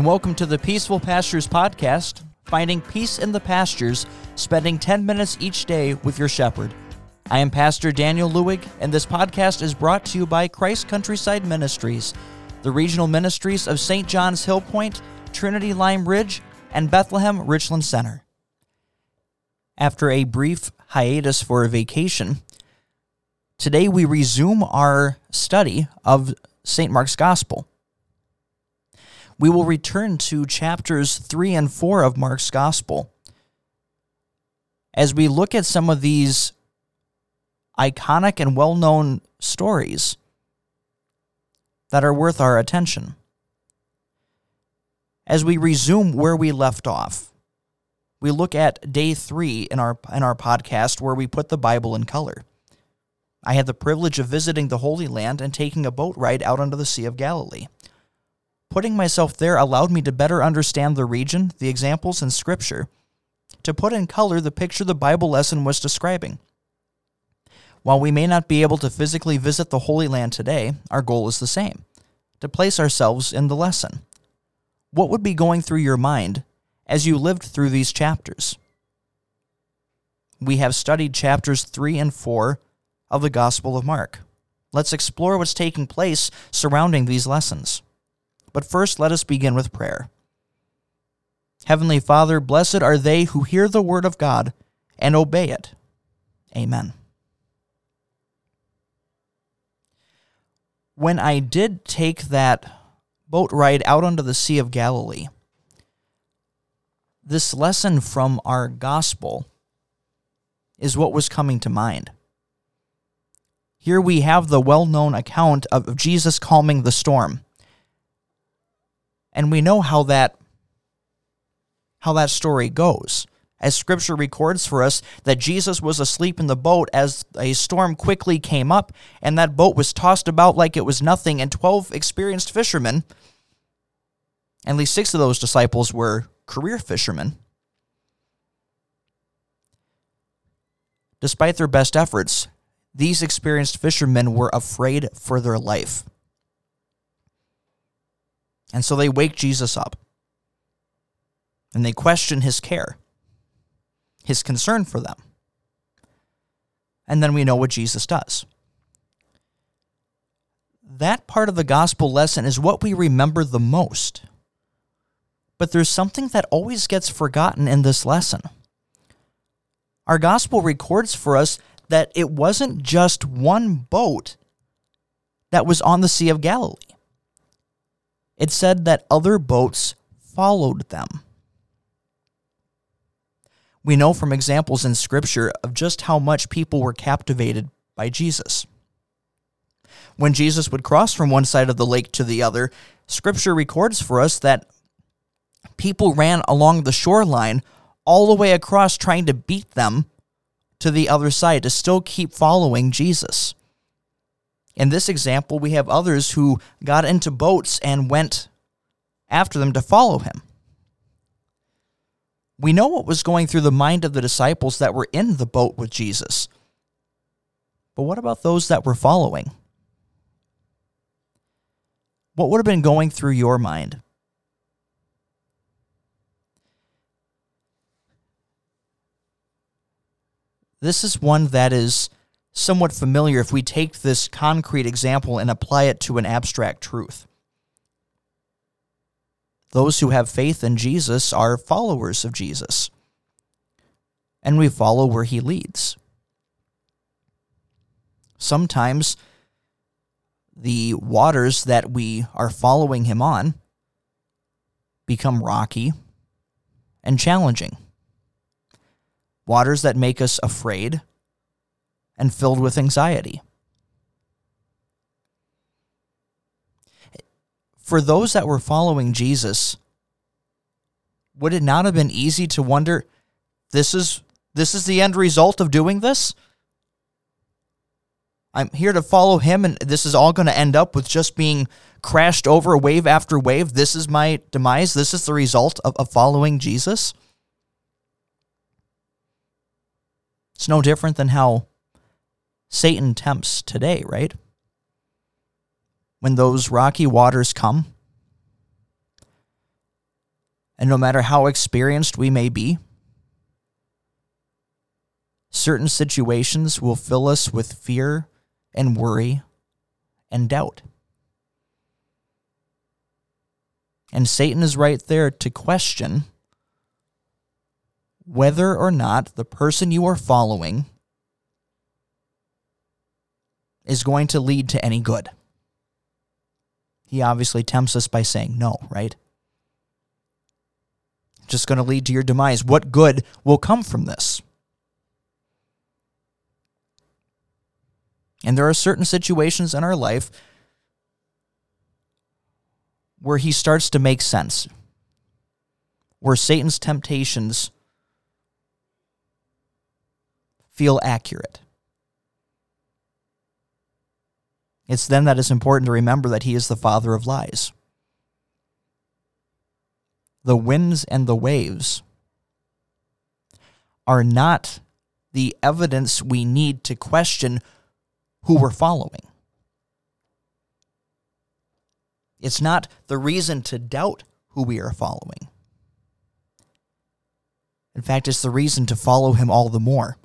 and welcome to the Peaceful Pastures Podcast, finding peace in the pastures, spending 10 minutes each day with your shepherd. I am Pastor Daniel Lewig, and this podcast is brought to you by Christ Countryside Ministries, the regional ministries of St. John's Hillpoint, Trinity Lime Ridge, and Bethlehem Richland Center. After a brief hiatus for a vacation, today we resume our study of St. Mark's Gospel. We will return to chapters 3 and 4 of Mark's Gospel as we look at some of these iconic and well known stories that are worth our attention. As we resume where we left off, we look at day three in our, in our podcast where we put the Bible in color. I had the privilege of visiting the Holy Land and taking a boat ride out onto the Sea of Galilee. Putting myself there allowed me to better understand the region, the examples, and scripture, to put in color the picture the Bible lesson was describing. While we may not be able to physically visit the Holy Land today, our goal is the same to place ourselves in the lesson. What would be going through your mind as you lived through these chapters? We have studied chapters 3 and 4 of the Gospel of Mark. Let's explore what's taking place surrounding these lessons. But first, let us begin with prayer. Heavenly Father, blessed are they who hear the word of God and obey it. Amen. When I did take that boat ride out onto the Sea of Galilee, this lesson from our gospel is what was coming to mind. Here we have the well known account of Jesus calming the storm. And we know how that how that story goes. As scripture records for us that Jesus was asleep in the boat as a storm quickly came up and that boat was tossed about like it was nothing and 12 experienced fishermen at least 6 of those disciples were career fishermen. Despite their best efforts, these experienced fishermen were afraid for their life. And so they wake Jesus up and they question his care, his concern for them. And then we know what Jesus does. That part of the gospel lesson is what we remember the most. But there's something that always gets forgotten in this lesson. Our gospel records for us that it wasn't just one boat that was on the Sea of Galilee it said that other boats followed them. We know from examples in Scripture of just how much people were captivated by Jesus. When Jesus would cross from one side of the lake to the other, Scripture records for us that people ran along the shoreline all the way across trying to beat them to the other side to still keep following Jesus. In this example, we have others who got into boats and went after them to follow him. We know what was going through the mind of the disciples that were in the boat with Jesus. But what about those that were following? What would have been going through your mind? This is one that is somewhat familiar if we take this concrete example and apply it to an abstract truth. Those who have faith in Jesus are followers of Jesus, and we follow where he leads. Sometimes the waters that we are following him on become rocky and challenging. Waters that make us afraid and filled with anxiety. For those that were following Jesus, would it not have been easy to wonder this is this is the end result of doing this? I'm here to follow him and this is all going to end up with just being crashed over wave after wave. This is my demise. This is the result of, of following Jesus. It's no different than how Satan tempts today, right? When those rocky waters come, And no matter how experienced we may be, certain situations will fill us with fear and worry and doubt. And Satan is right there to question whether or not the person you are following is going to lead to any good. He obviously tempts us by saying no, right? Just going to lead to your demise. What good will come from this? And there are certain situations in our life where he starts to make sense, where Satan's temptations feel accurate. It's then that it's important to remember that he is the father of lies. The winds and the waves are not the evidence we need to question who we're following. It's not the reason to doubt who we are following. In fact, it's the reason to follow him all the more.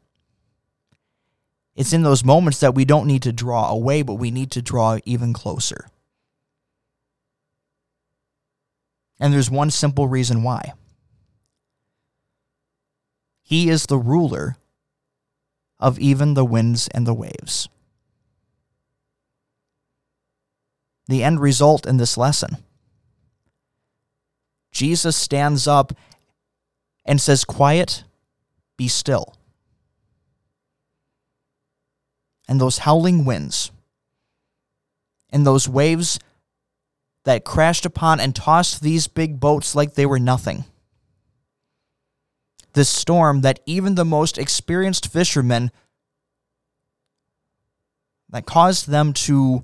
It's in those moments that we don't need to draw away, but we need to draw even closer. And there's one simple reason why. He is the ruler of even the winds and the waves. the end result in this lesson. Jesus stands up and says, Quiet, be still. And those howling winds and those waves that crashed upon and tossed these big boats like they were nothing. This storm that even the most experienced fishermen that caused them to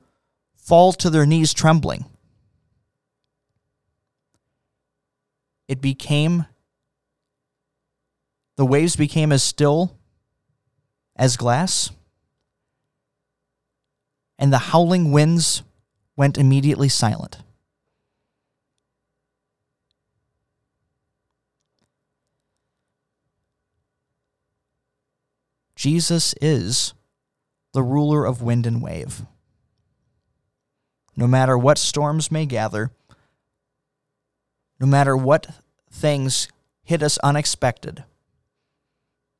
fall to their knees trembling. It became, the waves became as still as glass, and the howling winds went immediately silent. Jesus is the ruler of wind and wave no matter what storms may gather, no matter what things hit us unexpected,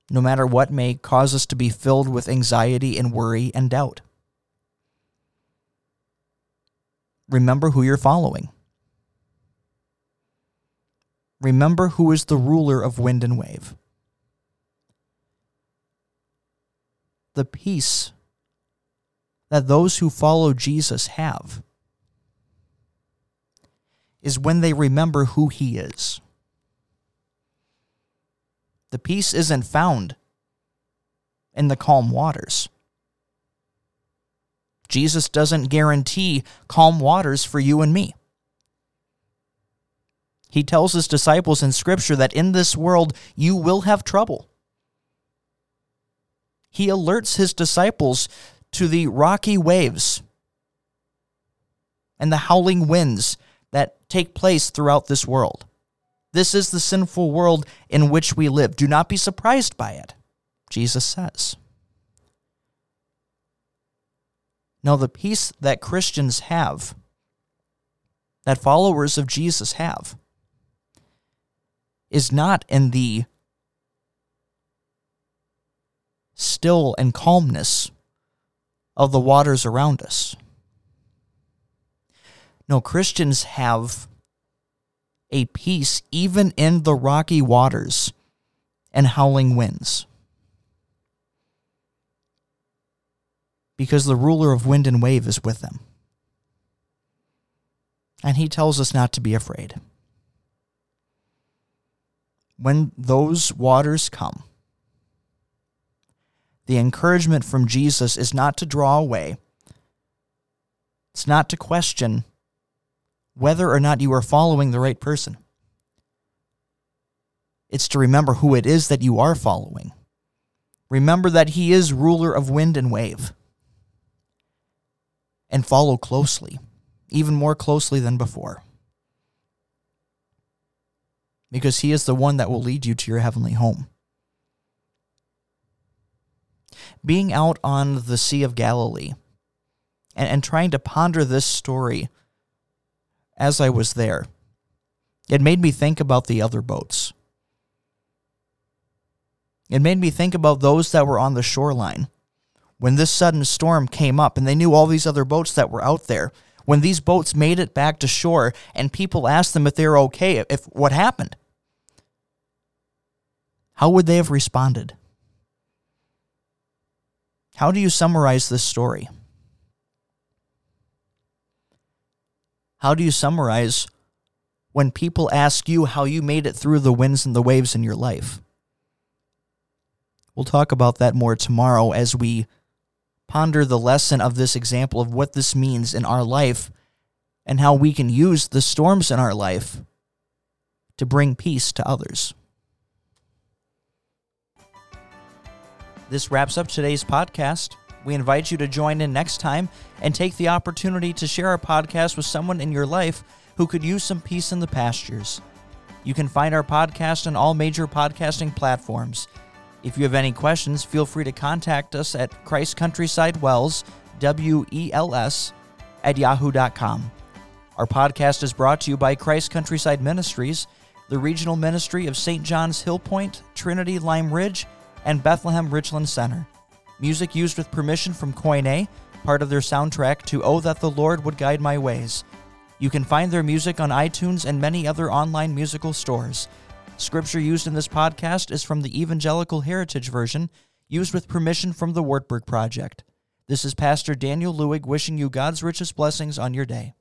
no matter what may cause us to be filled with anxiety and worry and doubt. Remember who you're following. Remember who is the ruler of wind and wave. The peace that those who follow Jesus have is when they remember who he is. The peace isn't found in the calm waters. Jesus doesn't guarantee calm waters for you and me. He tells his disciples in Scripture that in this world you will have trouble. He alerts his disciples to the rocky waves and the howling winds that take place throughout this world. This is the sinful world in which we live. Do not be surprised by it, Jesus says. Now, the peace that Christians have, that followers of Jesus have, is not in the still and calmness of the waters around us. No, Christians have a peace even in the rocky waters and howling winds. Because the ruler of wind and wave is with them. And he tells us not to be afraid. When those waters come, the encouragement from Jesus is not to draw away, it's not to question whether or not you are following the right person. It's to remember who it is that you are following. Remember that He is ruler of wind and wave. And follow closely, even more closely than before. because He is the one that will lead you to your heavenly home. Being out on the Sea of Galilee and, and trying to ponder this story as I was there, it made me think about the other boats. It made me think about those that were on the shoreline when this sudden storm came up and they knew all these other boats that were out there. When these boats made it back to shore and people asked them if they were okay, if what happened, how would they have responded? How do you summarize this story? How do you summarize when people ask you how you made it through the winds and the waves in your life? We'll talk about that more tomorrow as we ponder the lesson of this example of what this means in our life and how we can use the storms in our life to bring peace to others. This wraps up today's podcast. We invite you to join in next time and take the opportunity to share our podcast with someone in your life who could use some peace in the pastures. You can find our podcast on all major podcasting platforms. If you have any questions, feel free to contact us at Christ Countryside Wels, W E L S, at yahoo.com. Our podcast is brought to you by Christ Countryside Ministries, the regional ministry of St. John's Hillpoint, Trinity Lime Ridge, and Bethlehem Richland Center. Music used with permission from Koine, part of their soundtrack to Oh That the Lord Would Guide My Ways. You can find their music on iTunes and many other online musical stores. Scripture used in this podcast is from the Evangelical Heritage Version, used with permission from the Wartburg Project. This is Pastor Daniel Lewig wishing you God's richest blessings on your day.